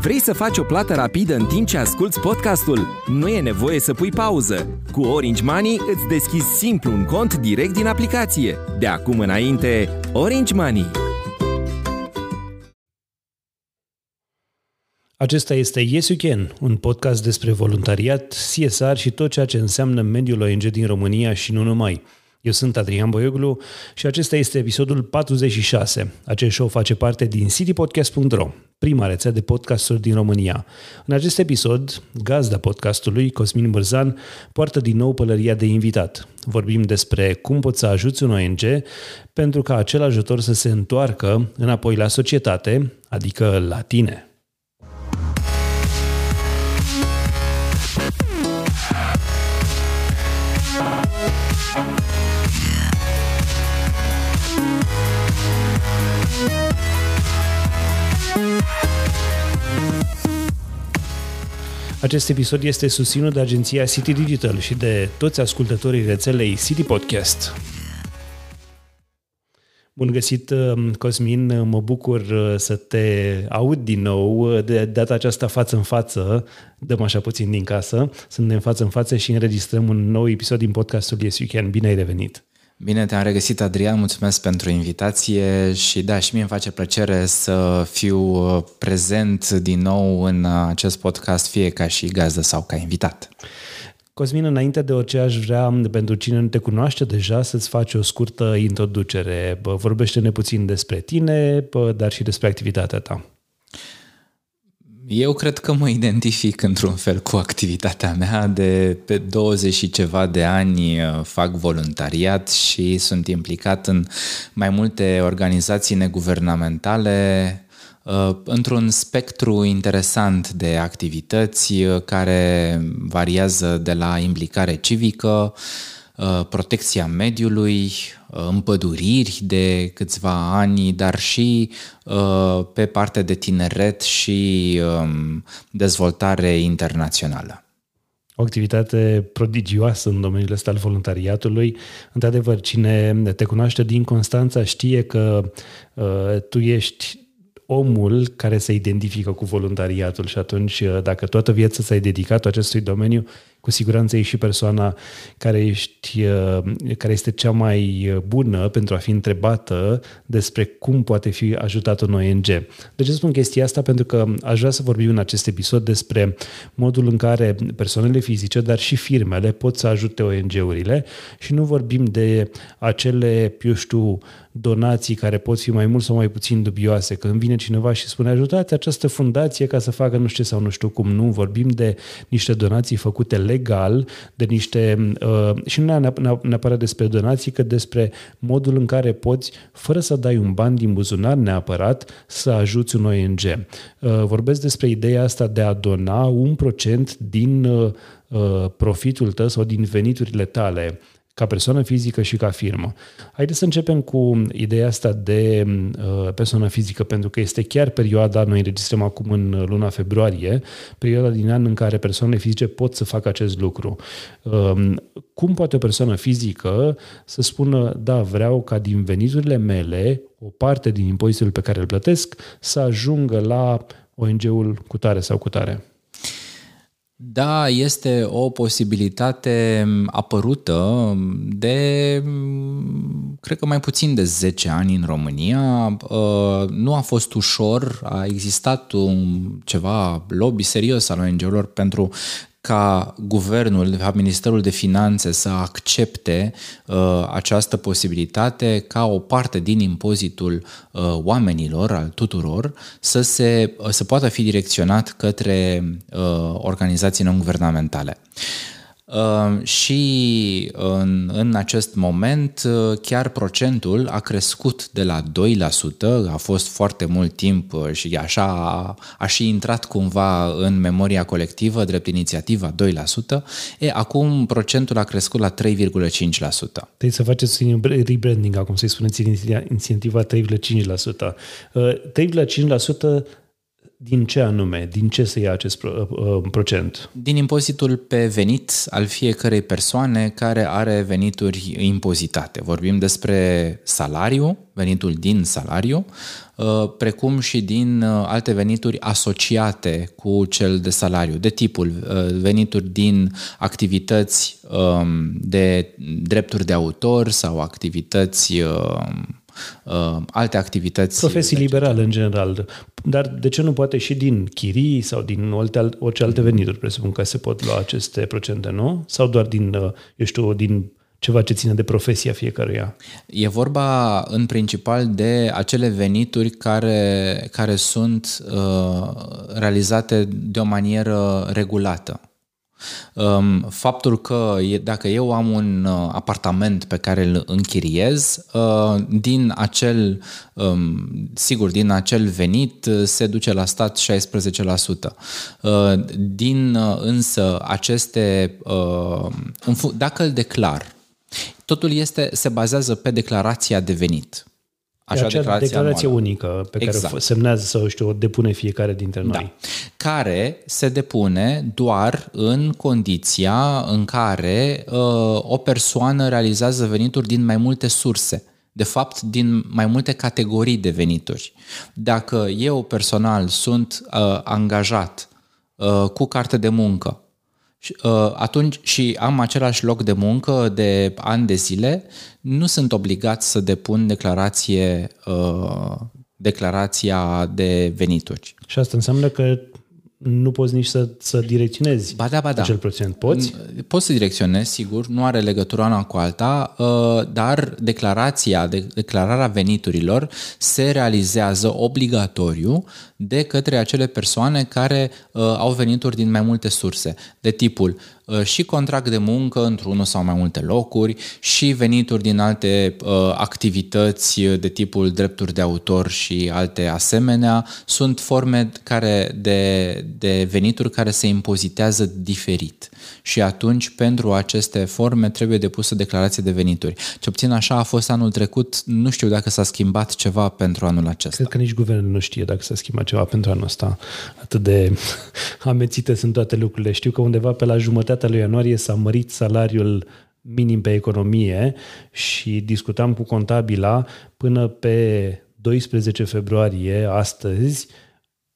Vrei să faci o plată rapidă în timp ce asculti podcastul? Nu e nevoie să pui pauză. Cu Orange Money îți deschizi simplu un cont direct din aplicație. De acum înainte, Orange Money. Acesta este Yes You Can, un podcast despre voluntariat, CSR și tot ceea ce înseamnă mediul ONG din România și nu numai – eu sunt Adrian Boioglu și acesta este episodul 46. Acest show face parte din citypodcast.ro, prima rețea de podcasturi din România. În acest episod, gazda podcastului, Cosmin Bărzan, poartă din nou pălăria de invitat. Vorbim despre cum poți să ajuți un ONG pentru ca acel ajutor să se întoarcă înapoi la societate, adică la tine. Acest episod este susținut de agenția City Digital și de toți ascultătorii rețelei City Podcast. Bun găsit, um, Cosmin, mă bucur uh, să te aud din nou, de data aceasta față în față, dăm așa puțin din casă, suntem față în față și înregistrăm un nou episod din podcastul Yes You Can. Bine ai revenit! Bine te-am regăsit, Adrian, mulțumesc pentru invitație și da, și mie îmi face plăcere să fiu uh, prezent din nou în uh, acest podcast, fie ca și gazdă sau ca invitat. Cosmin, înainte de orice aș vrea, pentru cine nu te cunoaște deja, să-ți faci o scurtă introducere. Vorbește-ne puțin despre tine, dar și despre activitatea ta. Eu cred că mă identific într-un fel cu activitatea mea. De pe 20 și ceva de ani uh, fac voluntariat și sunt implicat în mai multe organizații neguvernamentale uh, într-un spectru interesant de activități uh, care variază de la implicare civică, protecția mediului, împăduriri de câțiva ani, dar și uh, pe partea de tineret și um, dezvoltare internațională. O activitate prodigioasă în domeniul ăsta al voluntariatului. Într-adevăr, cine te cunoaște din Constanța știe că uh, tu ești omul care se identifică cu voluntariatul și atunci, uh, dacă toată viața s-ai dedicat acestui domeniu, cu siguranță e și persoana care, ești, uh, care este cea mai bună pentru a fi întrebată despre cum poate fi ajutat un ONG. De ce spun chestia asta? Pentru că aș vrea să vorbim în acest episod despre modul în care persoanele fizice, dar și firmele pot să ajute ONG-urile și nu vorbim de acele, eu știu, donații care pot fi mai mult sau mai puțin dubioase. Când vine cineva și spune ajutați această fundație ca să facă nu știu ce sau nu știu cum, nu. Vorbim de niște donații făcute legal, de niște, uh, și nu neapărat despre donații, că despre modul în care poți, fără să dai un ban din buzunar neapărat, să ajuți un ONG. Uh, vorbesc despre ideea asta de a dona un procent din uh, uh profitul tău sau din veniturile tale ca persoană fizică și ca firmă. Haideți să începem cu ideea asta de uh, persoană fizică, pentru că este chiar perioada, noi înregistrăm acum în luna februarie, perioada din an în care persoanele fizice pot să facă acest lucru. Uh, cum poate o persoană fizică să spună, da, vreau ca din veniturile mele, o parte din impozitul pe care îl plătesc, să ajungă la ONG-ul cu tare sau cu tare? Da, este o posibilitate apărută de, cred că mai puțin de 10 ani în România. Uh, nu a fost ușor, a existat un ceva lobby serios al ONG-urilor pentru ca guvernul, de fapt Ministerul de Finanțe să accepte uh, această posibilitate ca o parte din impozitul uh, oamenilor, al tuturor, să, se, uh, să poată fi direcționat către uh, organizații non-guvernamentale. Uh, Ehm, și în, în acest moment uh, chiar procentul a crescut de la 2%, a fost foarte mult timp uh, și așa a, a și intrat cumva în memoria colectivă drept inițiativa 2%, e, acum procentul a crescut la 3,5%. Trebuie să faceți un rebranding acum, să-i spuneți inițiativa 3,5%. 3,5% din ce anume, din ce să ia acest pro, uh, procent? Din impozitul pe venit al fiecărei persoane care are venituri impozitate. Vorbim despre salariu, venitul din salariu, uh, precum și din uh, alte venituri asociate cu cel de salariu, de tipul venituri din activități um, de drepturi de autor sau activități uh, alte activități. Profesii liberale în general. Dar de ce nu poate și din chirii sau din orice, orice alte venituri, presupun că se pot lua aceste procente, nu? Sau doar din, uh, eu știu, din ceva ce ține de profesia fiecăruia. E vorba în principal de acele venituri care, care sunt uh, realizate de o manieră regulată. Um, faptul că dacă eu am un uh, apartament pe care îl închiriez, uh, din acel, um, sigur, din acel venit uh, se duce la stat 16%. Din însă aceste, dacă îl declar, totul este, se bazează pe declarația de venit. Așa acea declarație, declarație unică pe care exact. o semnează sau știu, o depune fiecare dintre noi. Da. Care se depune doar în condiția în care uh, o persoană realizează venituri din mai multe surse. De fapt, din mai multe categorii de venituri. Dacă eu personal sunt uh, angajat uh, cu carte de muncă Uh, atunci și am același loc de muncă de ani de zile, nu sunt obligat să depun declarație, uh, declarația de venituri. Și asta înseamnă că nu poți nici să, să direcționezi ba da, ba da. acel procent. Poți? Poți să direcționezi, sigur, nu are legătură una cu alta, uh, dar declarația, declararea veniturilor se realizează obligatoriu de către acele persoane care uh, au venituri din mai multe surse, de tipul uh, și contract de muncă într-unul sau mai multe locuri și venituri din alte uh, activități de tipul drepturi de autor și alte asemenea, sunt forme care de, de venituri care se impozitează diferit. Și atunci, pentru aceste forme, trebuie depusă declarație de venituri. Ce obțin așa a fost anul trecut, nu știu dacă s-a schimbat ceva pentru anul acesta. Cred că nici guvernul nu știe dacă s-a schimbat ceva pentru anul ăsta. Atât de amețite sunt toate lucrurile. Știu că undeva pe la jumătatea lui ianuarie s-a mărit salariul minim pe economie și discutam cu contabila până pe 12 februarie, astăzi,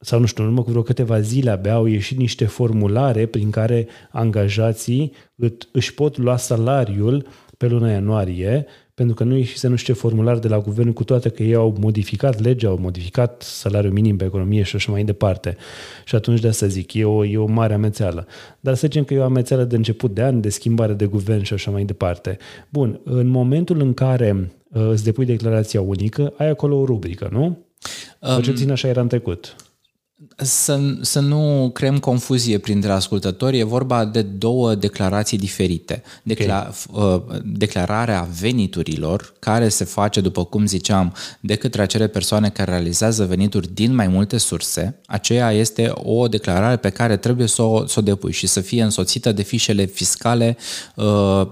sau nu știu, în urmă cu vreo câteva zile abia au ieșit niște formulare prin care angajații își pot lua salariul pe luna ianuarie pentru că nu ieșise nu știu ce formular de la guvern, cu toate că ei au modificat legea, au modificat salariul minim pe economie și așa mai departe. Și atunci de asta zic, e o, e o mare amețeală. Dar să zicem că e o amețeală de început de an, de schimbare de guvern și așa mai departe. Bun, în momentul în care uh, îți depui declarația unică, ai acolo o rubrică, nu? Um, Cel așa era în trecut. Să, să nu creăm confuzie printre ascultători, e vorba de două declarații diferite. Decla, okay. uh, declararea veniturilor, care se face, după cum ziceam, de către acele persoane care realizează venituri din mai multe surse, aceea este o declarare pe care trebuie să o, să o depui și să fie însoțită de fișele fiscale uh,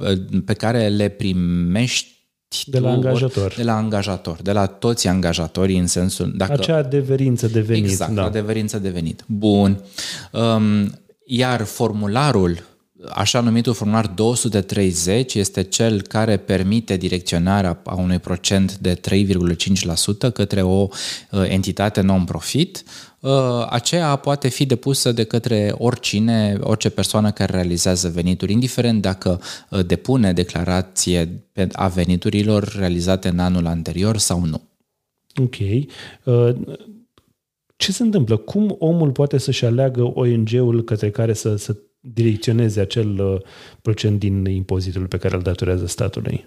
pe care le primești de la angajator. De la angajator, de la toți angajatorii în sensul... Dacă, Acea adeverință de venit. Exact, da. adeverință de venit. Bun. Um, iar formularul, așa numitul formular 230, este cel care permite direcționarea a unui procent de 3,5% către o uh, entitate non-profit, Uh, aceea poate fi depusă de către oricine, orice persoană care realizează venituri, indiferent dacă uh, depune declarație a veniturilor realizate în anul anterior sau nu. Ok. Uh, ce se întâmplă? Cum omul poate să-și aleagă ONG-ul către care să, să direcționeze acel procent din impozitul pe care îl datorează statului?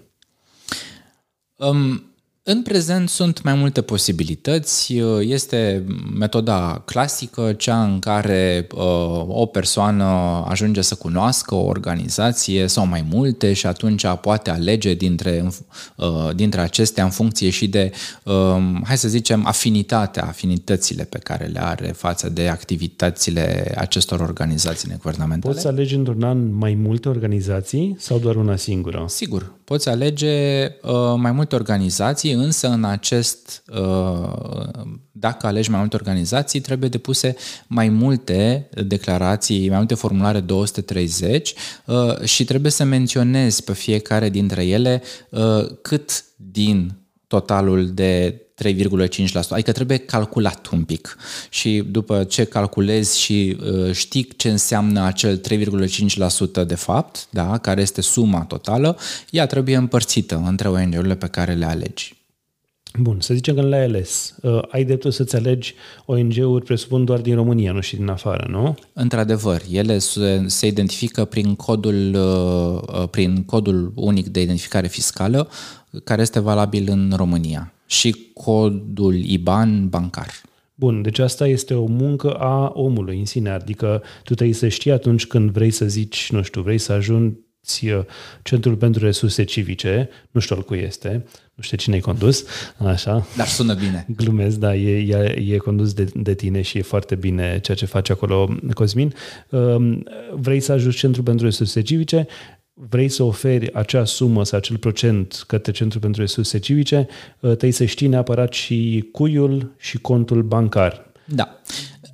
Um, în prezent sunt mai multe posibilități. Este metoda clasică, cea în care uh, o persoană ajunge să cunoască o organizație sau mai multe și atunci poate alege dintre, uh, dintre acestea în funcție și de, uh, hai să zicem, afinitatea, afinitățile pe care le are față de activitățile acestor organizații neguvernamentale. Poți să alegi într-un an mai multe organizații sau doar una singură? Sigur, poți alege mai multe organizații însă în acest, dacă alegi mai multe organizații, trebuie depuse mai multe declarații, mai multe formulare 230 și trebuie să menționezi pe fiecare dintre ele cât din totalul de 3,5%. Adică trebuie calculat un pic. Și după ce calculezi și uh, știi ce înseamnă acel 3,5% de fapt, da, care este suma totală, ea trebuie împărțită între ONG-urile pe care le alegi. Bun, să zicem că le-ai ales. Uh, ai dreptul să-ți alegi ONG-uri, presupun, doar din România, nu și din afară, nu? Într-adevăr, ele se, se identifică prin codul, uh, uh, prin codul unic de identificare fiscală, care este valabil în România și codul IBAN bancar. Bun, deci asta este o muncă a omului în sine, adică tu trebuie să știi atunci când vrei să zici, nu știu, vrei să ajungi uh, Centrul pentru Resurse Civice, nu știu al cui este, nu știu cine-i condus, așa. Dar sună bine. Glumesc, da, e, e, e condus de, de tine și e foarte bine ceea ce face acolo Cosmin. Um, vrei să ajungi Centrul pentru Resurse Civice, vrei să oferi acea sumă sau acel procent către Centrul pentru Resurse Civice, uh, trebuie să știi neapărat și cuiul și contul bancar. Da.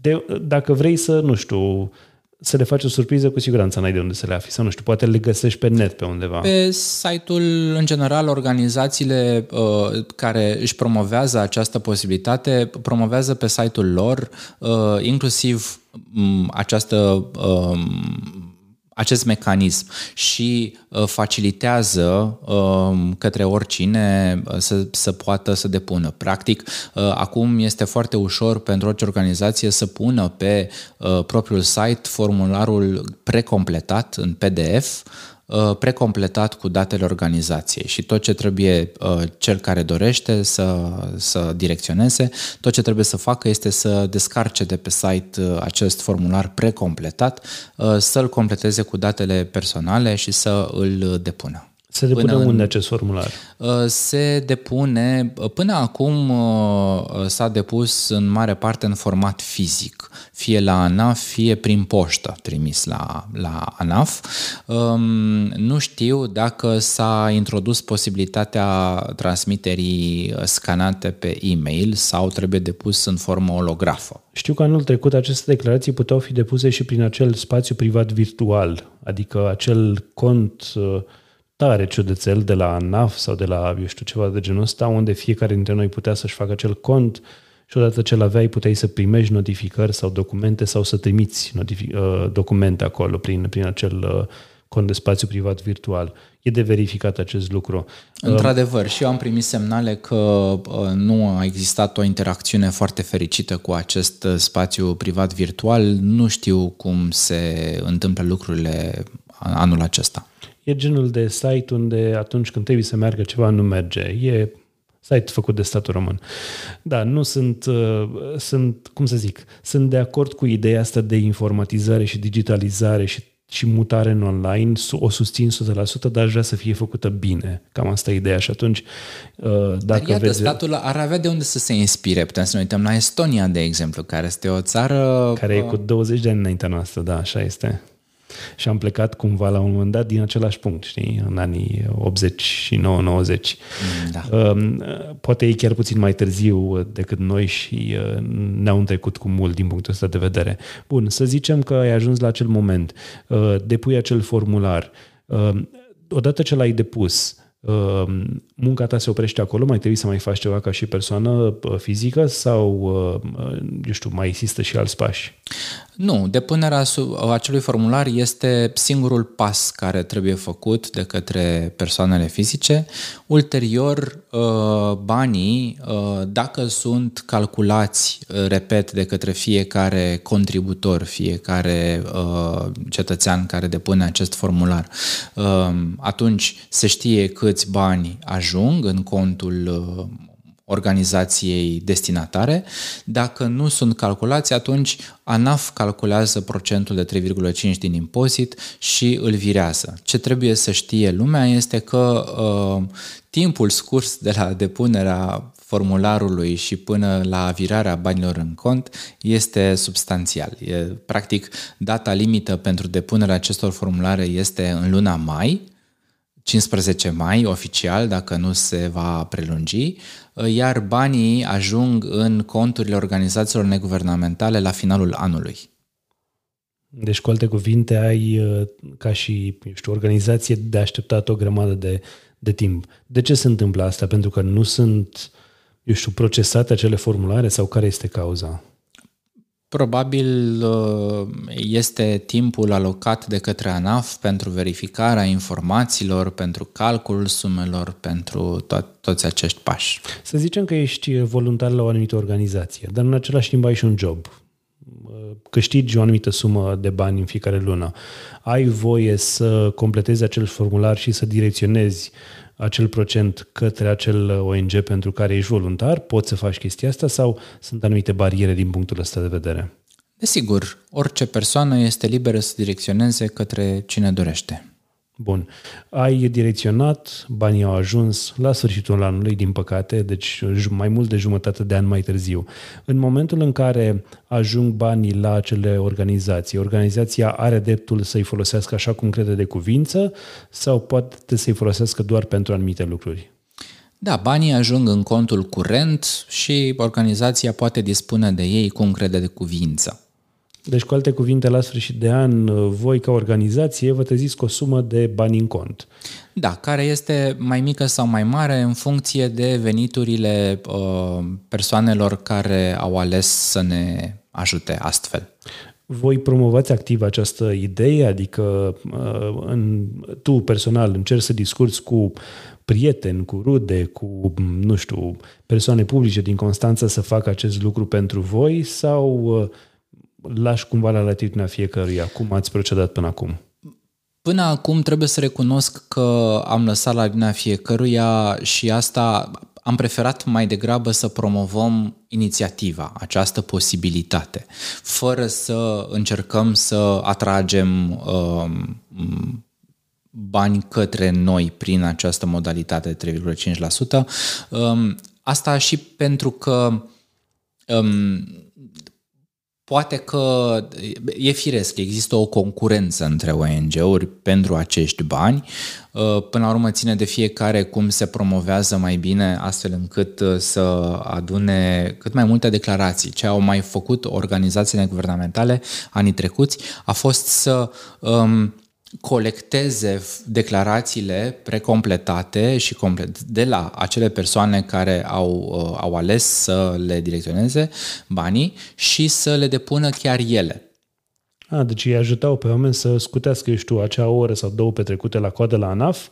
De, dacă vrei să, nu știu, să le faci o surpriză, cu siguranță n-ai de unde să le afli. Sau nu știu, poate le găsești pe net pe undeva. Pe site-ul, în general, organizațiile uh, care își promovează această posibilitate, promovează pe site-ul lor uh, inclusiv um, această uh, acest mecanism și uh, facilitează uh, către oricine uh, să, să poată să depună. Practic, acum este foarte ușor pentru orice organizație să pună pe propriul site formularul precompletat în PDF Uh, precompletat cu datele organizației și tot ce trebuie uh, cel care dorește să, să direcționeze, tot ce trebuie să facă este să descarce de pe site uh, acest formular precompletat, să-l completeze cu datele personale și să îl depună. Se depune până unde acest formular? Uh, se depune, uh, până acum uh, s-a depus în mare parte în format fizic, fie la ANAF, fie prin poștă trimis la, la ANAF. Um, nu știu dacă s-a introdus posibilitatea transmiterii scanate pe e-mail sau trebuie depus în formă olografă. Știu că anul trecut aceste declarații puteau fi depuse și prin acel spațiu privat virtual, adică acel cont uh, tare ciudățel de la NAF sau de la, eu știu, ceva de genul ăsta, unde fiecare dintre noi putea să-și facă acel cont și odată ce l-aveai puteai să primești notificări sau documente sau să trimiți notific- uh, documente acolo prin, prin acel uh, cont de spațiu privat virtual. E de verificat acest lucru. Într-adevăr, și eu am primit semnale că uh, nu a existat o interacțiune foarte fericită cu acest spațiu privat virtual. Nu știu cum se întâmplă lucrurile anul acesta. E genul de site unde atunci când trebuie să meargă ceva nu merge. E site făcut de statul român. Da, nu sunt, uh, sunt, cum să zic, sunt de acord cu ideea asta de informatizare și digitalizare și și mutare în online, o susțin 100%, dar aș vrea să fie făcută bine. Cam asta e ideea și atunci uh, dacă dar iată, vezi... statul ar avea de unde să se inspire. Putem să ne uităm la Estonia, de exemplu, care este o țară... Care e cu 20 de ani înaintea noastră, da, așa este și am plecat cumva la un moment dat din același punct, știi, în anii 89-90. Mm, da. Um, poate e chiar puțin mai târziu decât noi și uh, ne-au întrecut cu mult din punctul ăsta de vedere. Bun, să zicem că ai ajuns la acel moment, uh, depui acel formular, uh, odată ce l-ai depus, Ehm, munca ta se oprește acolo, mai trebuie să mai faci ceva ca și persoană fizică sau, eu știu, mai există și alți pași? Nu, depunerea acelui formular este singurul pas care trebuie făcut de către persoanele fizice. Ulterior, ă, banii, ă, dacă sunt calculați, ă, repet, de către fiecare contributor, fiecare cetățean care depune acest formular, atunci se știe câți bani ajung în contul organizației destinatare. Dacă nu sunt calculați, atunci ANAF calculează procentul de 3,5 din impozit și îl virează. Ce trebuie să știe lumea este că uh, timpul scurs de la depunerea formularului și până la virarea banilor în cont este substanțial. E, practic, data limită pentru depunerea acestor formulare este în luna mai, 15 mai oficial, dacă nu se va prelungi, iar banii ajung în conturile organizațiilor neguvernamentale la finalul anului. Deci, cu alte cuvinte, ai ca și eu știu, organizație de așteptat o grămadă de, de timp. De ce se întâmplă asta? Pentru că nu sunt, eu știu, procesate acele formulare sau care este cauza? Probabil uh, este timpul alocat de către ANAF pentru verificarea informațiilor, pentru calculul sumelor, pentru to- toți acești pași. Să zicem că ești voluntar la o anumită organizație, dar în același timp ai și un job. Uh, câștigi o anumită sumă de bani în fiecare lună. Ai voie să completezi acel formular și să direcționezi acel procent către acel ONG pentru care ești voluntar, poți să faci chestia asta sau sunt anumite bariere din punctul ăsta de vedere? Desigur, orice persoană este liberă să direcționeze către cine dorește. Bun. Ai direcționat, banii au ajuns la sfârșitul anului, din păcate, deci mai mult de jumătate de an mai târziu. În momentul în care ajung banii la acele organizații, organizația are dreptul să-i folosească așa cum crede de cuvință sau poate să-i folosească doar pentru anumite lucruri? Da, banii ajung în contul curent și organizația poate dispune de ei cum crede de cuvință. Deci, cu alte cuvinte, la sfârșit de an, voi ca organizație vă treziți cu o sumă de bani în cont. Da, care este mai mică sau mai mare în funcție de veniturile uh, persoanelor care au ales să ne ajute astfel. Voi promovați activ această idee, adică uh, în, tu personal încerci să discuți cu prieteni, cu rude, cu, nu știu, persoane publice din Constanța să facă acest lucru pentru voi sau uh, lași cumva la latitudinea fiecăruia? Cum ați procedat până acum? Până acum trebuie să recunosc că am lăsat la latitudinea fiecăruia și asta am preferat mai degrabă să promovăm inițiativa, această posibilitate, fără să încercăm să atragem uh, bani către noi prin această modalitate de 3,5%. Um, asta și pentru că um, poate că e firesc, există o concurență între ONG-uri pentru acești bani. Uh, până la urmă ține de fiecare cum se promovează mai bine astfel încât uh, să adune cât mai multe declarații. Ce au mai făcut organizațiile guvernamentale anii trecuți a fost să um, colecteze declarațiile precompletate și complet de la acele persoane care au, uh, au ales să le direcționeze banii și să le depună chiar ele. A, deci îi ajutau pe oameni să scutească, eu știu, acea oră sau două petrecute la coadă la ANAF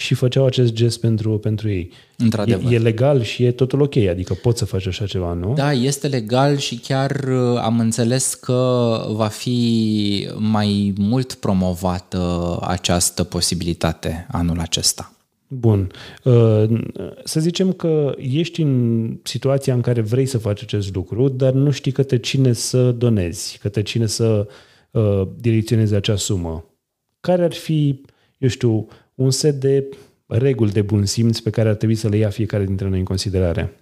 și făceau acest gest pentru, pentru ei. Într-adevăr. E, e legal și e totul ok, adică poți să faci așa ceva, nu? Da, este legal și chiar uh, am înțeles că va fi mai mult promovată această posibilitate anul acesta. Bun. Uh, să zicem că ești în situația în care vrei să faci acest lucru, dar nu știi către cine să donezi, către cine să uh, direcționezi acea sumă. Care ar fi, eu știu, un set de reguli de bun simț pe care ar trebui să le ia fiecare dintre noi în considerare?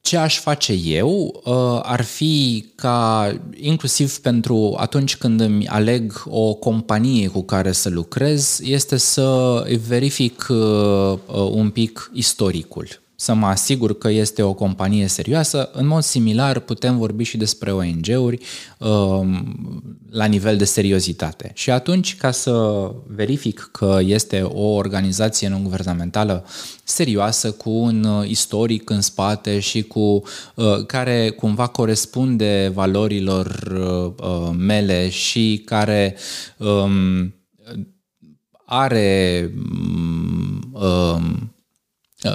Ce aș face eu uh, ar fi ca, inclusiv pentru atunci când îmi aleg o companie cu care să lucrez, este să verific uh, uh, un pic istoricul să mă asigur că este o companie serioasă. În mod similar putem vorbi și despre ONG-uri um, la nivel de seriozitate. Și atunci, ca să verific că este o organizație non-guvernamentală serioasă, cu un uh, istoric în spate și cu uh, care cumva corespunde valorilor uh, mele și care um, are um, Uh,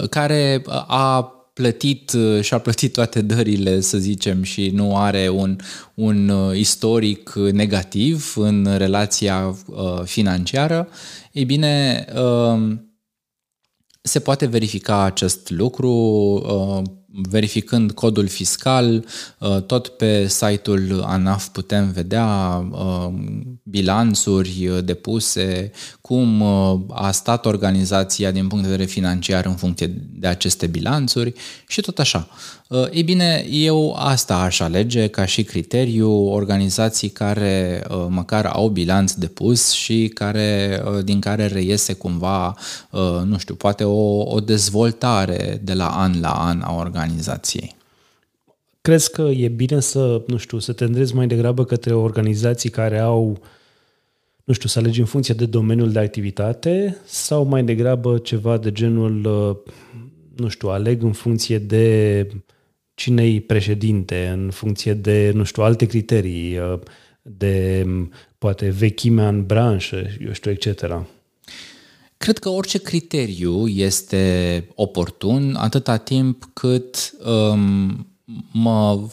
care uh, a plătit uh, și-a plătit toate dările, să zicem, și nu are un, un istoric negativ în relația financiară, ei bine, se poate verifica acest lucru verificând codul fiscal, tot pe site-ul ANAF putem vedea bilanțuri depuse cum uh, a stat organizația din punct de vedere financiar în funcție de aceste bilanțuri și tot așa. Uh, ei bine, eu asta aș alege ca și criteriu organizații care uh, măcar au bilanț depus și care, din care reiese cumva, nu știu, poate o, o dezvoltare de la an la an a organizației. Crezi că e bine să, nu știu, să te îndrezi mai degrabă către organizații care au uh, nu știu, să alegi în funcție de domeniul de activitate sau mai degrabă ceva de genul, uh, nu știu, aleg în funcție de cine președinte, în funcție de, nu știu, alte criterii, uh, de poate vechimea în branșă, eu știu, etc. Cred că orice criteriu este oportun atâta timp cât um, mă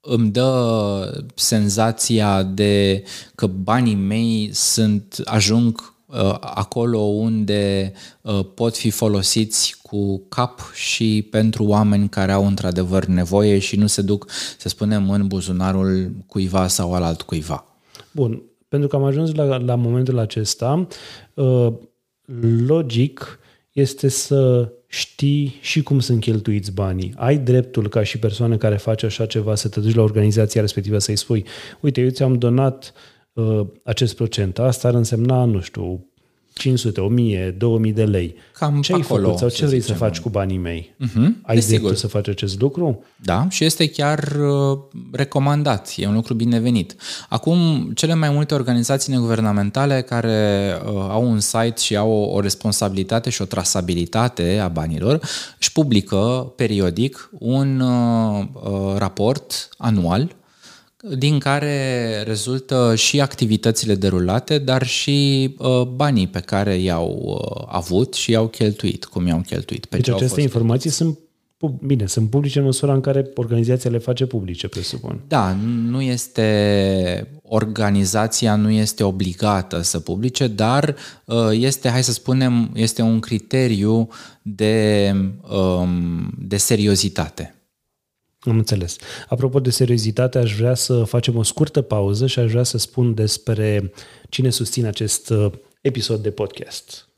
îmi dă senzația de că banii mei sunt ajung uh, acolo unde uh, pot fi folosiți cu cap și pentru oameni care au într-adevăr nevoie și nu se duc, să spunem, în buzunarul cuiva sau al altcuiva. Bun, pentru că am ajuns la, la momentul acesta, uh, logic este să știi și cum sunt cheltuiți banii. Ai dreptul ca și persoană care face așa ceva să te duci la organizația respectivă să-i spui uite, eu ți-am donat uh, acest procent, asta ar însemna, nu știu, 500, 1000, 2000 de lei. Cam ce ai acolo, făcut sau ce vrei să faci cu banii mei? Uh-huh, ai dreptul să faci acest lucru? Da, și este chiar uh, recomandat, e un lucru binevenit. Acum, cele mai multe organizații neguvernamentale care uh, au un site și au o, o responsabilitate și o trasabilitate a banilor, își publică periodic un uh, uh raport anual din care rezultă și activitățile derulate, dar și uh, banii pe care i-au uh, avut și i-au cheltuit, cum i-au cheltuit. Pe deci ce aceste informații sunt Bine, sunt publice în măsura în care organizația le face publice, presupun. Da, nu este organizația nu este obligată să publice, dar uh, este, hai să spunem, este un criteriu de, um, de seriozitate. Am înțeles. Apropo de seriozitate, aș vrea să facem o scurtă pauză și aș vrea să spun despre cine susține acest uh, episod de podcast.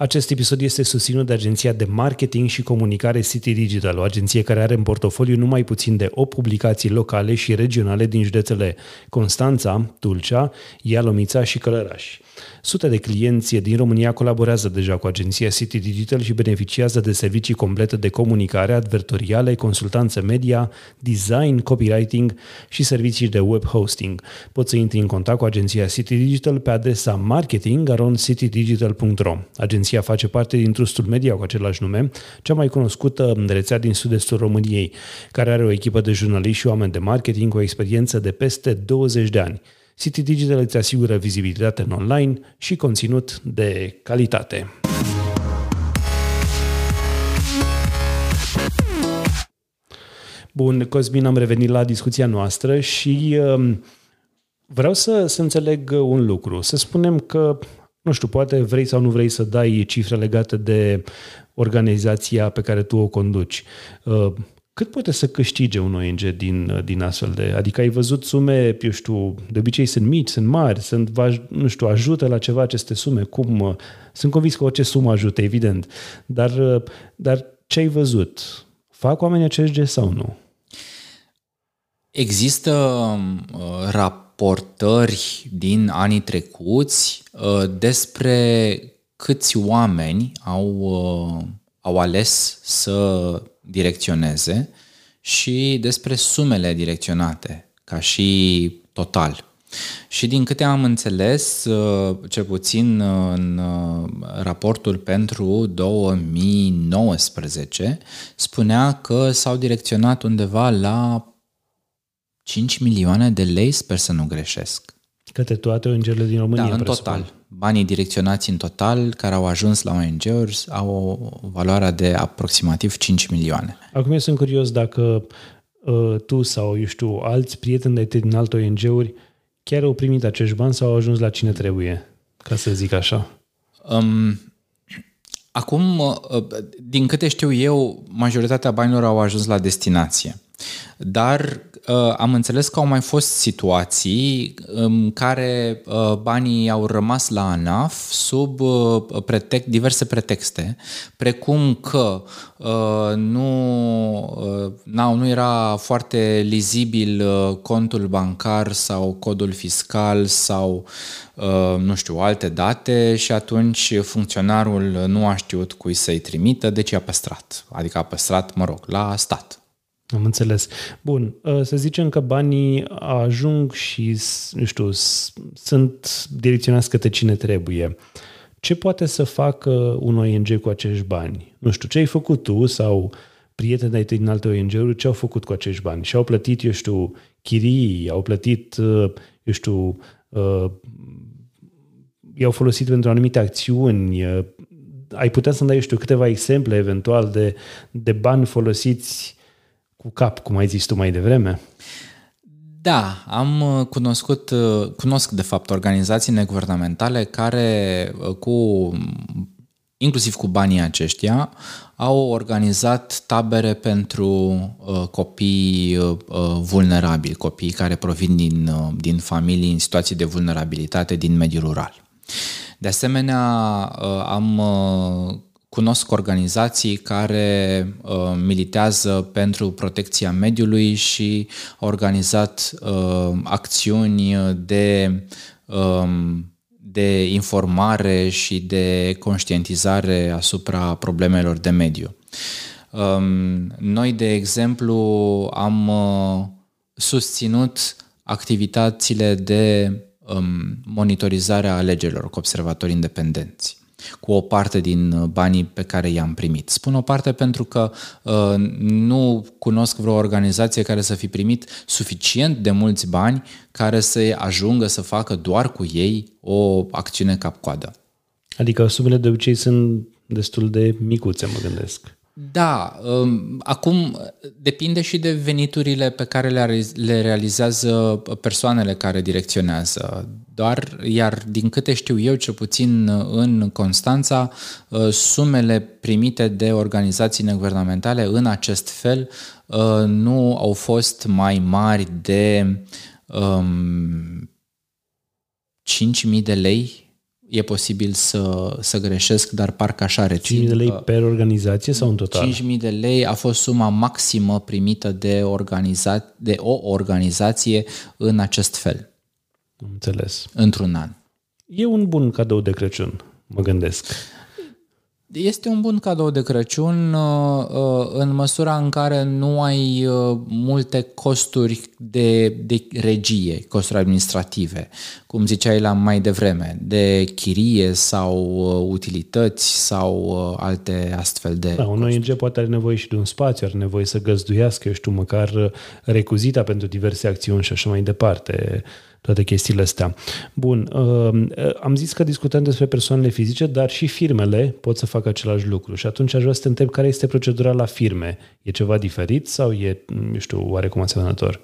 Acest episod este susținut de agenția de marketing și comunicare City Digital, o agenție care are în portofoliu numai puțin de 8 publicații locale și regionale din județele Constanța, Tulcea, Ialomița și Călărași. Sute de clienți din România colaborează deja cu agenția City Digital și beneficiază de servicii complete de comunicare, advertoriale, consultanță media, design, copywriting și servicii de web hosting. Poți să intri în contact cu agenția City Digital pe adresa marketing.citydigital.ro. Agenția face parte din trustul media cu același nume, cea mai cunoscută rețea din sud-estul României, care are o echipă de jurnaliști și oameni de marketing cu o experiență de peste 20 de ani. City Digital îți asigură vizibilitate în online și conținut de calitate. Bun, Cosmin, am revenit la discuția noastră și uh, vreau să, să înțeleg un lucru. Să spunem că, nu știu, poate vrei sau nu vrei să dai cifre legate de organizația pe care tu o conduci. Uh, cât poate să câștige un ONG din, din astfel de... Adică ai văzut sume, eu știu, de obicei sunt mici, sunt mari, sunt, nu știu, ajută la ceva aceste sume, cum... Sunt convins că orice sumă ajută, evident, dar, dar ce ai văzut? Fac oamenii acești gest sau nu? Există uh, raportări din anii trecuți uh, despre câți oameni au, uh, au ales să direcționeze și despre sumele direcționate, ca și total. Și din câte am înțeles, uh, cel puțin în uh, raportul pentru 2019, spunea că s-au direcționat undeva la 5 milioane de lei, sper să nu greșesc. Către toate ONG-urile din România, Da, în presupun. total. Banii direcționați în total, care au ajuns la ONG-uri, au o valoare de aproximativ 5 milioane. Acum eu sunt curios dacă uh, tu sau, eu știu, alți prieteni de din alte ONG-uri chiar au primit acești bani sau au ajuns la cine trebuie, ca să zic așa? Um, acum, uh, din câte știu eu, majoritatea banilor au ajuns la destinație. Dar uh, am înțeles că au mai fost situații în care uh, banii au rămas la ANAF sub uh, pretext, diverse pretexte, precum că nu, nu, nu era foarte lizibil contul bancar sau codul fiscal sau nu știu, alte date și atunci funcționarul nu a știut cui să-i trimită, deci i-a păstrat. Adică a păstrat, mă rog, la stat. Am înțeles. Bun, ă, să zicem că banii ajung și, nu știu, sunt direcționați către cine trebuie. Ce poate să facă un ONG cu acești bani? Nu știu, ce ai făcut tu sau prieteni ai tăi din alte ONG-uri, ce au făcut cu acești bani? Și au plătit, eu știu, chirii, au plătit, ă, eu știu, ă, i-au folosit pentru anumite acțiuni. Ai putea să-mi dai, eu știu, câteva exemple eventual de, de bani folosiți cu cap, cum ai zis tu mai devreme? Da, am uh, cunoscut, uh, cunosc de fapt organizații neguvernamentale care uh, cu inclusiv cu banii aceștia, au organizat tabere pentru uh, copii uh, vulnerabili, copii care provin din, uh, din familii în situații de vulnerabilitate din mediul rural. De asemenea, uh, am uh, Cunosc organizații care uh, militează pentru protecția mediului și au organizat uh, acțiuni de, um, de informare și de conștientizare asupra problemelor de mediu. Um, noi, de exemplu, am uh, susținut activitățile de um, monitorizare a alegerilor cu observatori independenți cu o parte din uh, banii pe care i-am primit. Spun o parte pentru că uh, nu cunosc vreo organizație care să fi primit suficient de mulți bani care să ajungă să facă doar cu ei o acțiune cap-coadă. Adică sumele de obicei sunt destul de micuțe, mă gândesc. Da, um, acum depinde și de veniturile pe care le realizează persoanele care direcționează. Doar, iar din câte știu eu, cel puțin în Constanța, uh, sumele primite de organizații neguvernamentale în acest fel uh, nu au fost mai mari de um, 5.000 de lei e posibil să, să greșesc, dar parcă așa rețin. 5.000 de lei per organizație sau în total? 5.000 de lei a fost suma maximă primită de, organiza- de o organizație în acest fel. Am înțeles. Într-un an. E un bun cadou de Crăciun, mă gândesc. Este un bun cadou de Crăciun uh, uh, în măsura în care nu ai uh, multe costuri de, de regie, costuri administrative, cum ziceai la mai devreme, de chirie sau utilități sau alte astfel de Da, un ONG poate are nevoie și de un spațiu, are nevoie să găzduiască, eu știu, măcar recuzita pentru diverse acțiuni și așa mai departe toate chestiile astea. Bun, uh, am zis că discutăm despre persoanele fizice, dar și firmele pot să facă același lucru. Și atunci aș vrea să te întreb care este procedura la firme. E ceva diferit sau e, nu știu, oarecum asemănător?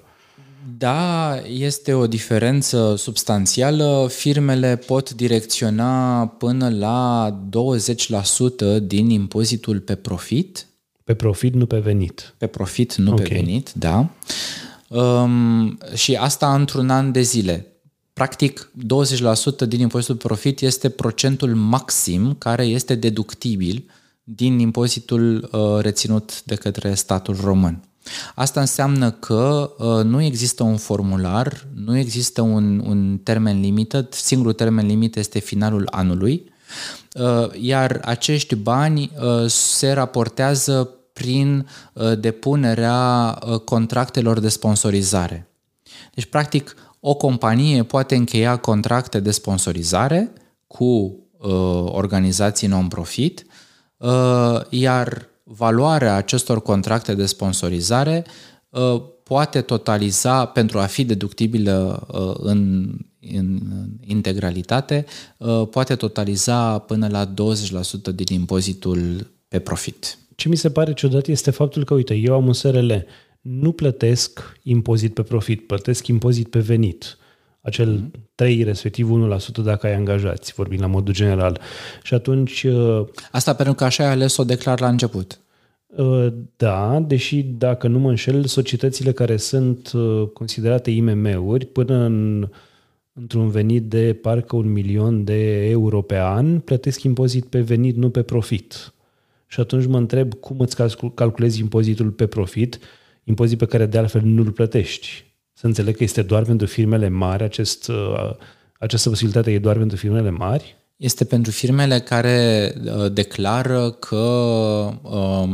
Da, este o diferență substanțială. Firmele pot direcționa până la 20% din impozitul pe profit. Pe profit, nu pe venit. Pe profit, nu okay. pe venit, da. Um, și asta într-un an de zile. Practic, 20% din impozitul pe profit este procentul maxim care este deductibil din impozitul uh, reținut de către statul român. Asta înseamnă că uh, nu există un formular, nu există un, un termen limită, singurul termen limită este finalul anului, uh, iar acești bani uh, se raportează prin uh, depunerea uh, contractelor de sponsorizare. Deci, practic, o companie poate încheia contracte de sponsorizare cu uh, organizații non-profit, uh, iar valoarea acestor contracte de sponsorizare uh, poate totaliza, pentru a fi deductibilă uh, în, în integralitate, uh, poate totaliza până la 20% din impozitul pe profit. Ce mi se pare ciudat este faptul că, uite, eu am un SRL, nu plătesc impozit pe profit, plătesc impozit pe venit. Acel 3, respectiv 1% dacă ai angajați, vorbim la modul general. Și atunci... Uh, Asta pentru că așa ai ales-o declar la început. Uh, da, deși dacă nu mă înșel, societățile care sunt uh, considerate IMM-uri până în, într-un venit de parcă un milion de euro pe an plătesc impozit pe venit, nu pe profit. Și atunci mă întreb cum îți calculezi impozitul pe profit, impozit pe care de altfel nu-l plătești. Să înțeleg că este doar pentru firmele mari, acest, uh, această posibilitate e doar pentru firmele mari? Este pentru firmele care uh, declară că uh,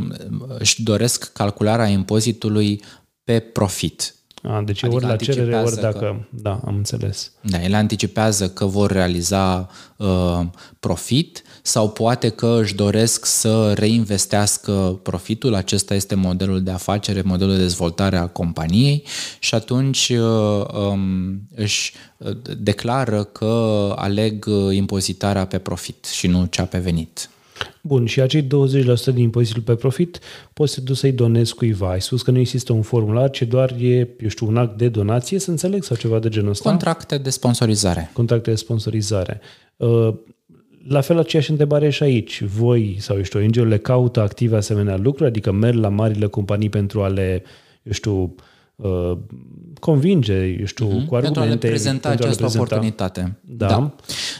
își doresc calcularea impozitului pe profit. A, deci adică ori la cerere, ori dacă... Că, da, am înțeles. Da, ele anticipează că vor realiza uh, profit sau poate că își doresc să reinvestească profitul. Acesta este modelul de afacere, modelul de dezvoltare a companiei și atunci uh, um, își uh, declară că aleg uh, impozitarea pe profit și nu cea pe venit. Bun, și acei 20% din impozitul pe profit poți să duci să-i donezi cuiva. Ai spus că nu există un formular, ci doar e, eu știu, un act de donație, să înțeleg, sau ceva de genul ăsta? Contracte de sponsorizare. Contracte de sponsorizare. Uh, la fel aceeași întrebare și aici. Voi sau, eu știu, ONG-urile caută active asemenea lucruri, adică merg la marile companii pentru a le, eu știu, uh, convinge, eu știu, uh-huh. cu argumente. Pentru a le prezenta pentru această a le prezenta. oportunitate. Da. da.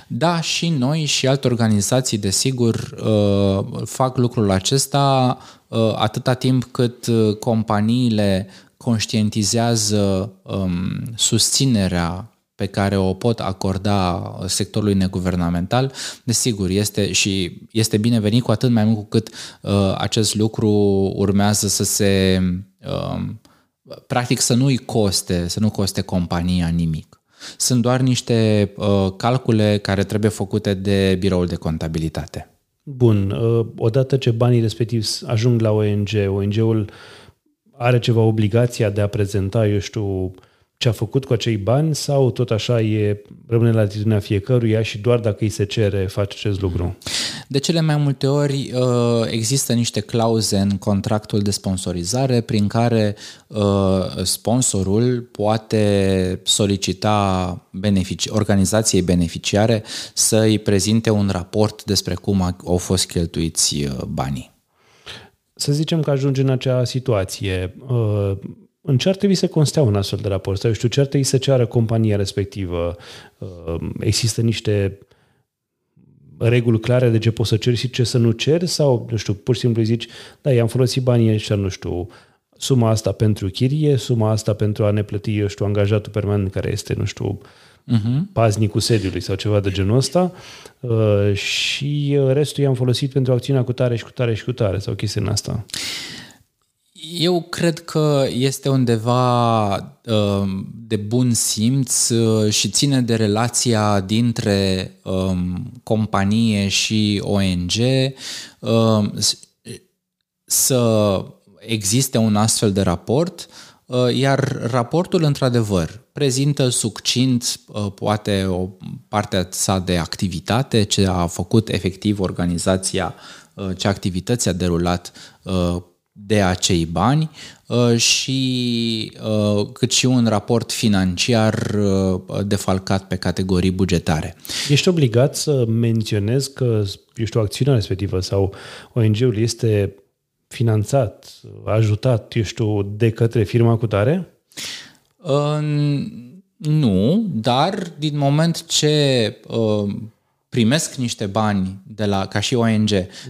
Da, și noi și alte organizații, desigur, uh, fac lucrul acesta uh, atâta timp cât uh, companiile conștientizează um, susținerea pe care o pot acorda sectorului neguvernamental, desigur, este și este binevenit cu atât mai mult cu cât uh, acest lucru urmează să se uh, practic să nu-i coste, să nu coste compania nimic. Sunt doar niște uh, calcule care trebuie făcute de biroul de contabilitate. Bun, uh, odată ce banii respectivi ajung la ONG, ONG-ul are ceva obligația de a prezenta, eu știu, ce a făcut cu acei bani sau tot așa e, rămâne la atitudinea fiecăruia și doar dacă îi se cere face acest lucru? De cele mai multe ori uh, există niște clauze în contractul de sponsorizare prin care uh, sponsorul poate solicita benefici, organizației beneficiare să îi prezinte un raport despre cum au fost cheltuiți uh, banii. Să zicem că ajunge în acea situație în ce ar trebui să constea un astfel de raport? Sau, eu știu, ce ar trebui să ceară compania respectivă? Uh, există niște reguli clare de ce poți să ceri și ce să nu ceri? Sau, nu știu, pur și simplu zici, da, i-am folosit banii ăștia, nu știu, suma asta pentru chirie, suma asta pentru a ne plăti, eu știu, angajatul permanent care este, nu știu, uh-huh. paznicul sediului sau ceva de genul ăsta uh, și restul i-am folosit pentru acțiunea cu tare și cu tare și cu tare sau chestia în asta. Eu cred că este undeva uh, de bun simț uh, și ține de relația dintre um, companie și ONG uh, să existe un astfel de raport, iar raportul, într-adevăr, prezintă succint poate o parte sa de activitate, ce a făcut efectiv organizația, ce activități a derulat de acei bani uh, și uh, cât și un raport financiar uh, defalcat pe categorii bugetare. Ești obligat să menționezi că, eu știu, acțiunea respectivă sau ONG-ul este finanțat, ajutat, eu știu, de către firma cu tare? Nu, dar din moment ce primesc niște bani de la, ca și ONG.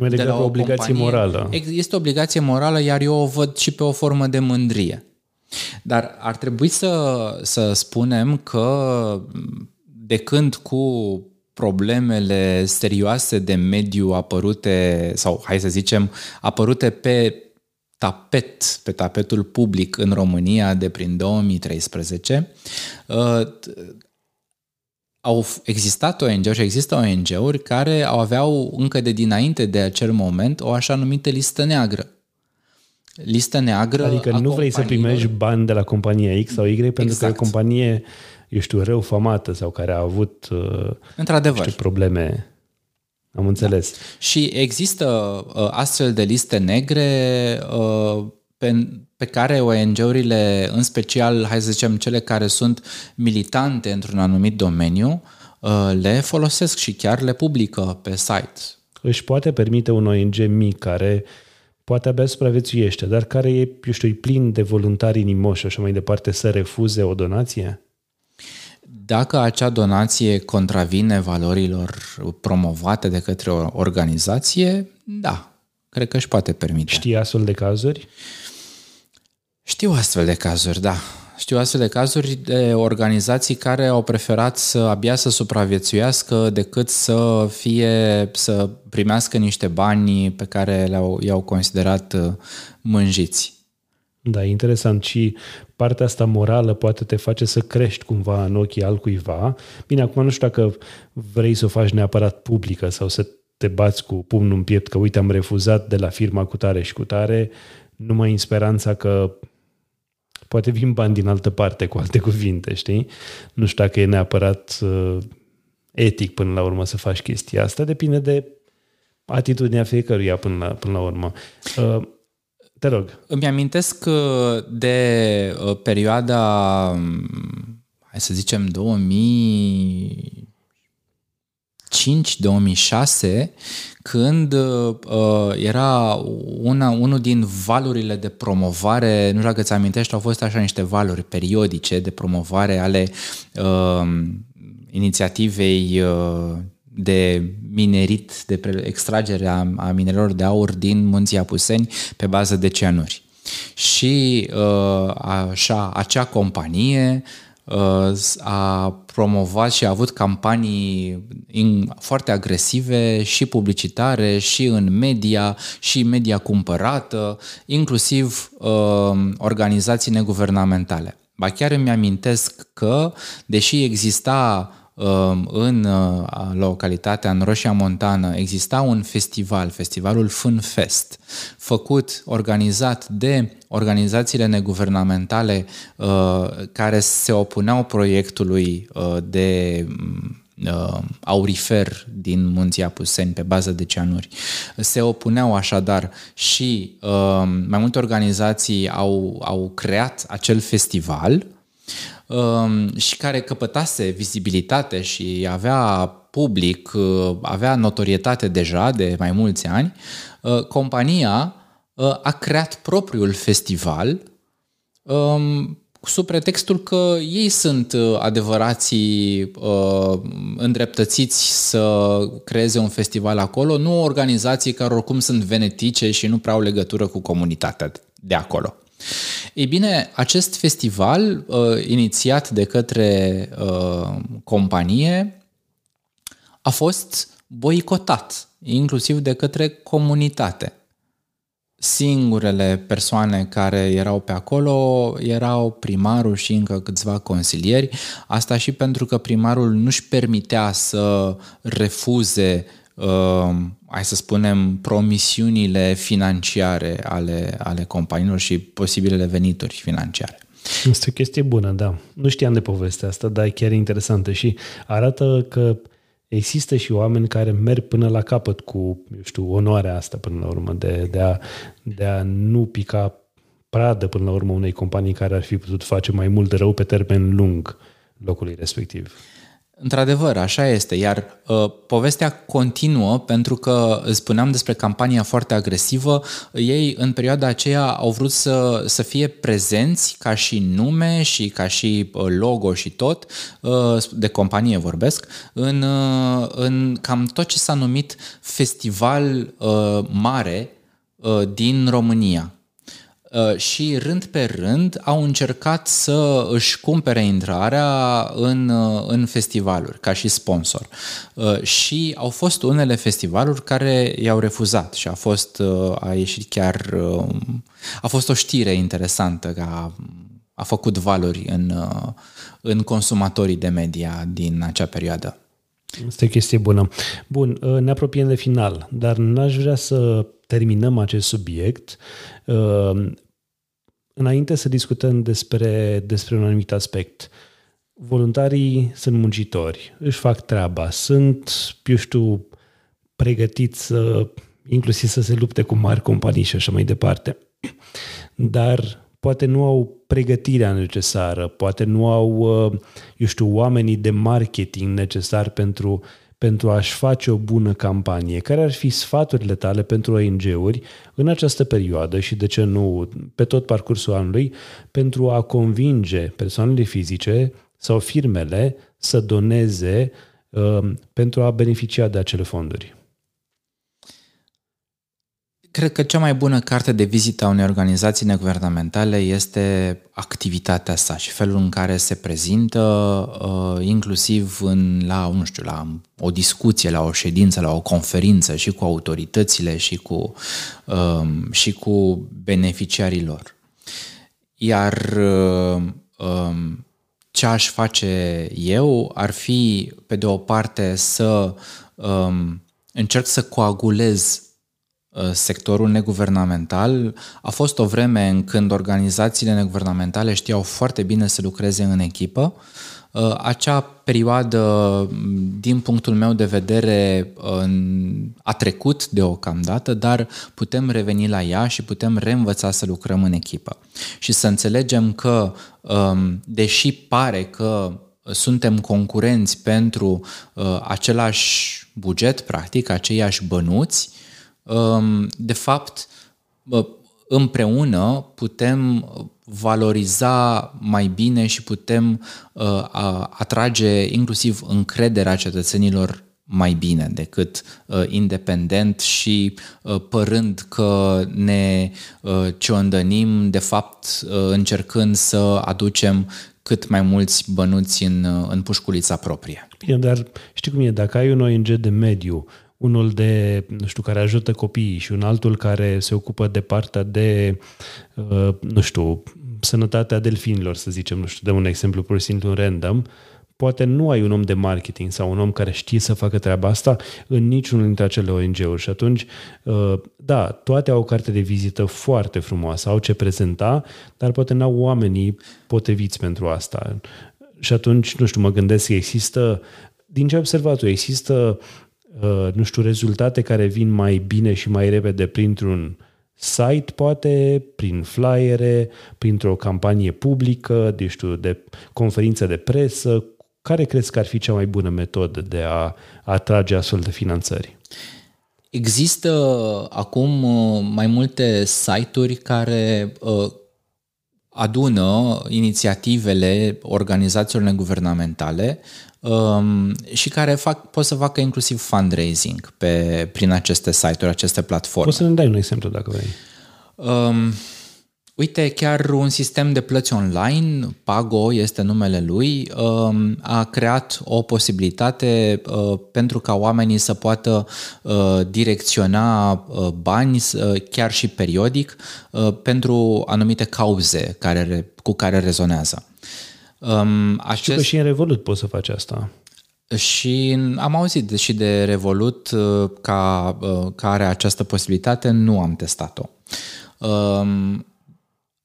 de la o obligație companie, morală. Este o obligație morală, iar eu o văd și pe o formă de mândrie. Dar ar trebui să, să spunem că de când cu problemele serioase de mediu apărute, sau hai să zicem, apărute pe tapet, pe tapetul public în România de prin 2013, au existat ONG-uri și există ONG-uri care au aveau încă de dinainte de acel moment o așa numită listă neagră. Listă neagră Adică nu vrei să primești bani de la compania X sau Y pentru exact. că e o exact. companie, eu știu, rău famată sau care a avut uh, Într-adevăr. Știu, probleme. Am înțeles. Da. Și există uh, astfel de liste negre uh, pe, pe care ONG-urile, în special, hai să zicem, cele care sunt militante într-un anumit domeniu, uh, le folosesc și chiar le publică pe site. Își poate permite un ONG mic care poate abia supraviețuiește, dar care e, eu știu, e plin de voluntari inimoși și așa mai departe, să refuze o donație? Dacă acea donație contravine valorilor promovate de către o organizație, da, cred că își poate permite. Știi astfel de cazuri? Știu astfel de cazuri, da. Știu astfel de cazuri de organizații care au preferat să abia să supraviețuiască decât să fie, să primească niște bani pe care le-au, i-au considerat uh, mânjiți. Da, interesant. Și partea asta morală poate te face să crești cumva în ochii altcuiva. Bine, acum nu știu dacă vrei să o faci neapărat publică sau să te bați cu pumnul în piept că uite am refuzat de la firma cu tare și cu tare, numai în speranța că poate vin bani din altă parte, cu alte cuvinte, știi? Nu știu dacă e neapărat uh, etic până la urmă să faci chestia asta, depinde de atitudinea fiecăruia până la, până la urmă. Uh, te rog. Îmi amintesc uh, de uh, perioada, um, hai să zicem, 2000 2005-2006, când uh, era una, unul din valurile de promovare, nu știu dacă ți amintești, au fost așa niște valuri periodice de promovare ale uh, inițiativei uh, de minerit, de extragere a, a minerelor de aur din munții Apuseni pe bază de cianuri. Și uh, așa, acea companie Uh, a promovat și a avut campanii foarte agresive și publicitare și în media și media cumpărată, inclusiv uh, organizații neguvernamentale. Ba chiar îmi amintesc că, deși exista Um, în uh, localitatea, în Roșia Montană, exista un festival, festivalul Fun Fest, făcut, organizat de organizațiile neguvernamentale uh, care se opuneau proiectului uh, de aurifer din munții Apuseni pe bază de cianuri. Se opuneau așadar și mai multe organizații au, au creat acel festival Um, și care căpătase vizibilitate și avea public, uh, avea notorietate deja de mai mulți ani, uh, compania uh, a creat propriul festival um, sub pretextul că ei sunt adevărații îndreptățiți să creeze un festival acolo, nu organizații care oricum sunt venetice și nu prea au legătură cu comunitatea de acolo. Ei bine, acest festival, uh, inițiat de către uh, companie, a fost boicotat, inclusiv de către comunitate. Singurele persoane care erau pe acolo erau primarul și încă câțiva consilieri, asta și pentru că primarul nu-și permitea să refuze uh, hai să spunem, promisiunile financiare ale, ale companiilor și posibilele venituri financiare. Este o chestie bună, da. Nu știam de povestea asta, dar e chiar interesantă și arată că există și oameni care merg până la capăt cu, eu știu, onoarea asta până la urmă, de, de, a, de a nu pica pradă până la urmă unei companii care ar fi putut face mai mult de rău pe termen lung locului respectiv. Într-adevăr, așa este, iar uh, povestea continuă pentru că spuneam despre campania foarte agresivă, ei în perioada aceea au vrut să, să fie prezenți ca și nume și ca și uh, logo și tot, uh, de companie vorbesc, în, uh, în cam tot ce s-a numit festival uh, mare uh, din România. Uh, și rând pe rând au încercat să își cumpere intrarea în, uh, în festivaluri ca și sponsor. Uh, și au fost unele festivaluri care i-au refuzat și a fost a ieșit chiar a fost o știre interesantă că a, a făcut valuri în, în consumatorii de media din acea perioadă. Este o chestie bună. Bun, ne apropiem de final, dar n-aș vrea să terminăm acest subiect înainte să discutăm despre, despre un anumit aspect, voluntarii sunt muncitori, își fac treaba, sunt, eu știu, pregătiți să, inclusiv să se lupte cu mari companii și așa mai departe. Dar poate nu au pregătirea necesară, poate nu au, eu știu, oamenii de marketing necesar pentru pentru a-și face o bună campanie? Care ar fi sfaturile tale pentru ONG-uri în această perioadă și, de ce nu, pe tot parcursul anului, pentru a convinge persoanele fizice sau firmele să doneze uh, pentru a beneficia de acele fonduri? Cred că cea mai bună carte de vizită a unei organizații neguvernamentale este activitatea sa și felul în care se prezintă, uh, inclusiv în, la, nu știu, la o discuție, la o ședință, la o conferință și cu autoritățile și cu, um, și cu beneficiarii lor. Iar uh, um, ce aș face eu ar fi, pe de o parte, să um, încerc să coagulez Uh, sectorul neguvernamental. A fost o vreme în când organizațiile neguvernamentale știau foarte bine să lucreze în echipă. Uh, acea perioadă, din punctul meu de vedere, a trecut deocamdată, dar putem reveni la ea și putem reînvăța să lucrăm în echipă. Și să înțelegem că, um, deși pare că suntem concurenți pentru uh, același buget, practic, aceiași bănuți, Um, de fapt, împreună putem valoriza mai bine și putem uh, atrage inclusiv încrederea cetățenilor mai bine decât uh, independent și uh, părând că ne ciondănim, de fapt încercând să aducem cât mai mulți bănuți în, în pușculița proprie. Bine, dar știi cum e, dacă ai un ONG de mediu unul de, nu știu, care ajută copiii și un altul care se ocupă de partea de, uh, nu știu, sănătatea delfinilor, să zicem, nu știu, de un exemplu pur și simplu random, poate nu ai un om de marketing sau un om care știe să facă treaba asta în niciunul dintre acele ONG-uri și atunci, uh, da, toate au o carte de vizită foarte frumoasă, au ce prezenta, dar poate n-au oamenii potriviți pentru asta. Și atunci, nu știu, mă gândesc că există, din ce ai observat tu, există Uh, nu știu, rezultate care vin mai bine și mai repede printr-un site, poate, prin flyere, printr-o campanie publică, de, știu, de conferință de presă. Care crezi că ar fi cea mai bună metodă de a atrage astfel de finanțări? Există acum uh, mai multe site-uri care uh, adună inițiativele organizațiilor neguvernamentale um, și care fac, pot să facă inclusiv fundraising pe, prin aceste site-uri, aceste platforme. Poți să ne dai un exemplu dacă vrei. Um, Uite, chiar un sistem de plăți online, Pago este numele lui, um, a creat o posibilitate uh, pentru ca oamenii să poată uh, direcționa uh, bani chiar și periodic pentru anumite cauze care, cu care rezonează. Um, acest... Știu că și în Revolut poți să faci asta. Și am auzit și de Revolut uh, ca, uh, care are această posibilitate, nu am testat-o. Um,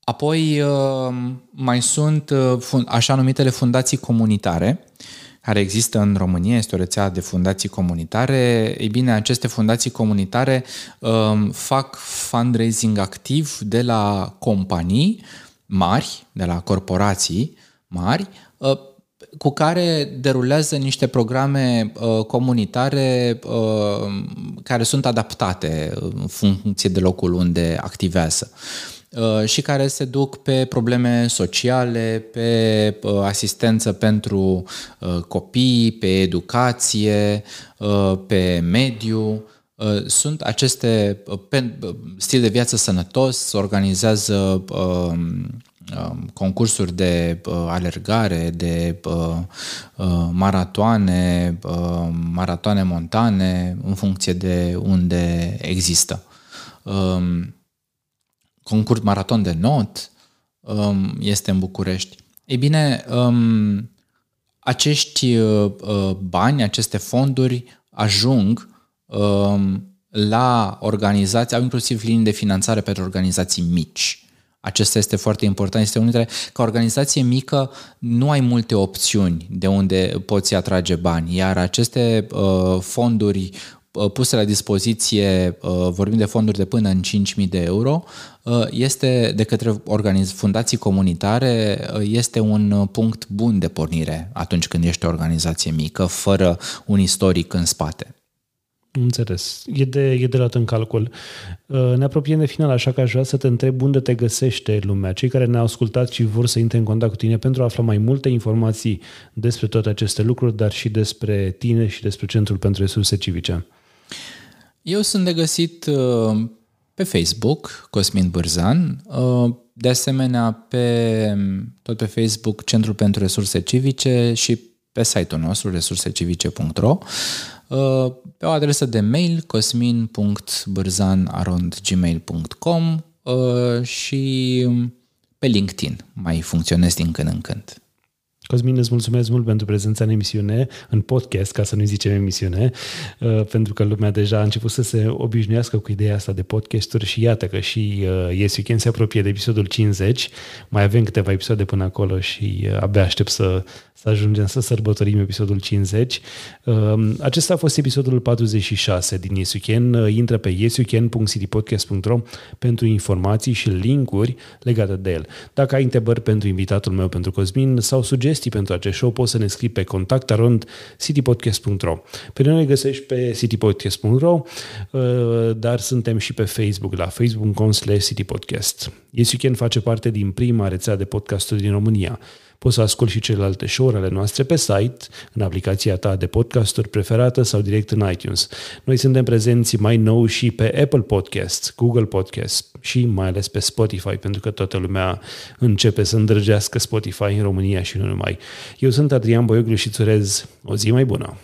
apoi um, mai sunt uh, așa numitele fundații comunitare, care există în România, este o rețea de fundații comunitare. Ei bine, aceste fundații comunitare um, fac fundraising activ de la companii mari, de la corporații, mari, uh, cu care derulează niște programe uh, comunitare uh, care sunt adaptate în funcție de locul unde activează și care se duc pe probleme sociale, pe asistență pentru copii, pe educație, pe mediu. Sunt aceste stil de viață sănătos, organizează Um, concursuri de uh, alergare, de uh, uh, maratoane, maratoane montane, în funcție de unde există. Um, concurs maraton de not um, este în București. Ei bine, acești bani, aceste fonduri ajung la organizații, au inclusiv linii de finanțare pentru organizații mici acesta este foarte important. Este unul dintre, ca organizație mică, nu ai multe opțiuni de unde poți atrage bani, iar aceste uh, fonduri puse la dispoziție, vorbim de fonduri de până în 5.000 de euro, este de către organiz- fundații comunitare, este un punct bun de pornire atunci când ești o organizație mică, fără un istoric în spate. Înțeles. E de, e de luat în calcul. Uh, ne apropiem de final, așa că aș vrea să te întreb unde te găsește lumea, cei care ne-au ascultat și vor să intre în contact cu tine pentru a afla mai multe informații despre toate aceste lucruri, dar și despre tine și despre Centrul pentru Resurse Civice. Eu sunt de găsit uh, pe Facebook, Cosmin Bârzan, uh, de asemenea pe, tot pe Facebook Centrul pentru Resurse Civice și pe site-ul nostru resursecivice.ro pe o adresă de mail cosmin.bârzan.gmail.com uh, și pe LinkedIn mai funcționez din când în când. Cosmin, îți mulțumesc mult pentru prezența în emisiune, în podcast, ca să nu zicem emisiune, uh, pentru că lumea deja a început să se obișnuiască cu ideea asta de podcasturi și iată că și uh, Yes You Can se apropie de episodul 50. Mai avem câteva episoade până acolo și uh, abia aștept să, să ajungem să sărbătorim episodul 50. Acesta a fost episodul 46 din Yes You Can. Intră pe yesyoucan.citypodcast.ro pentru informații și linkuri legate de el. Dacă ai întrebări pentru invitatul meu, pentru Cosmin, sau sugestii sugestii pentru acest show, poți să ne scrii pe contactarond citypodcast.ro. Pe noi ne găsești pe citypodcast.ro, uh, dar suntem și pe Facebook, la facebook.com slash citypodcast. Yes You Can face parte din prima rețea de podcasturi din România. Poți să asculti și celelalte show ale noastre pe site, în aplicația ta de podcasturi preferată sau direct în iTunes. Noi suntem prezenți mai nou și pe Apple Podcasts, Google Podcasts și mai ales pe Spotify, pentru că toată lumea începe să îndrăgească Spotify în România și nu numai. Eu sunt Adrian Boioglu și îți urez o zi mai bună!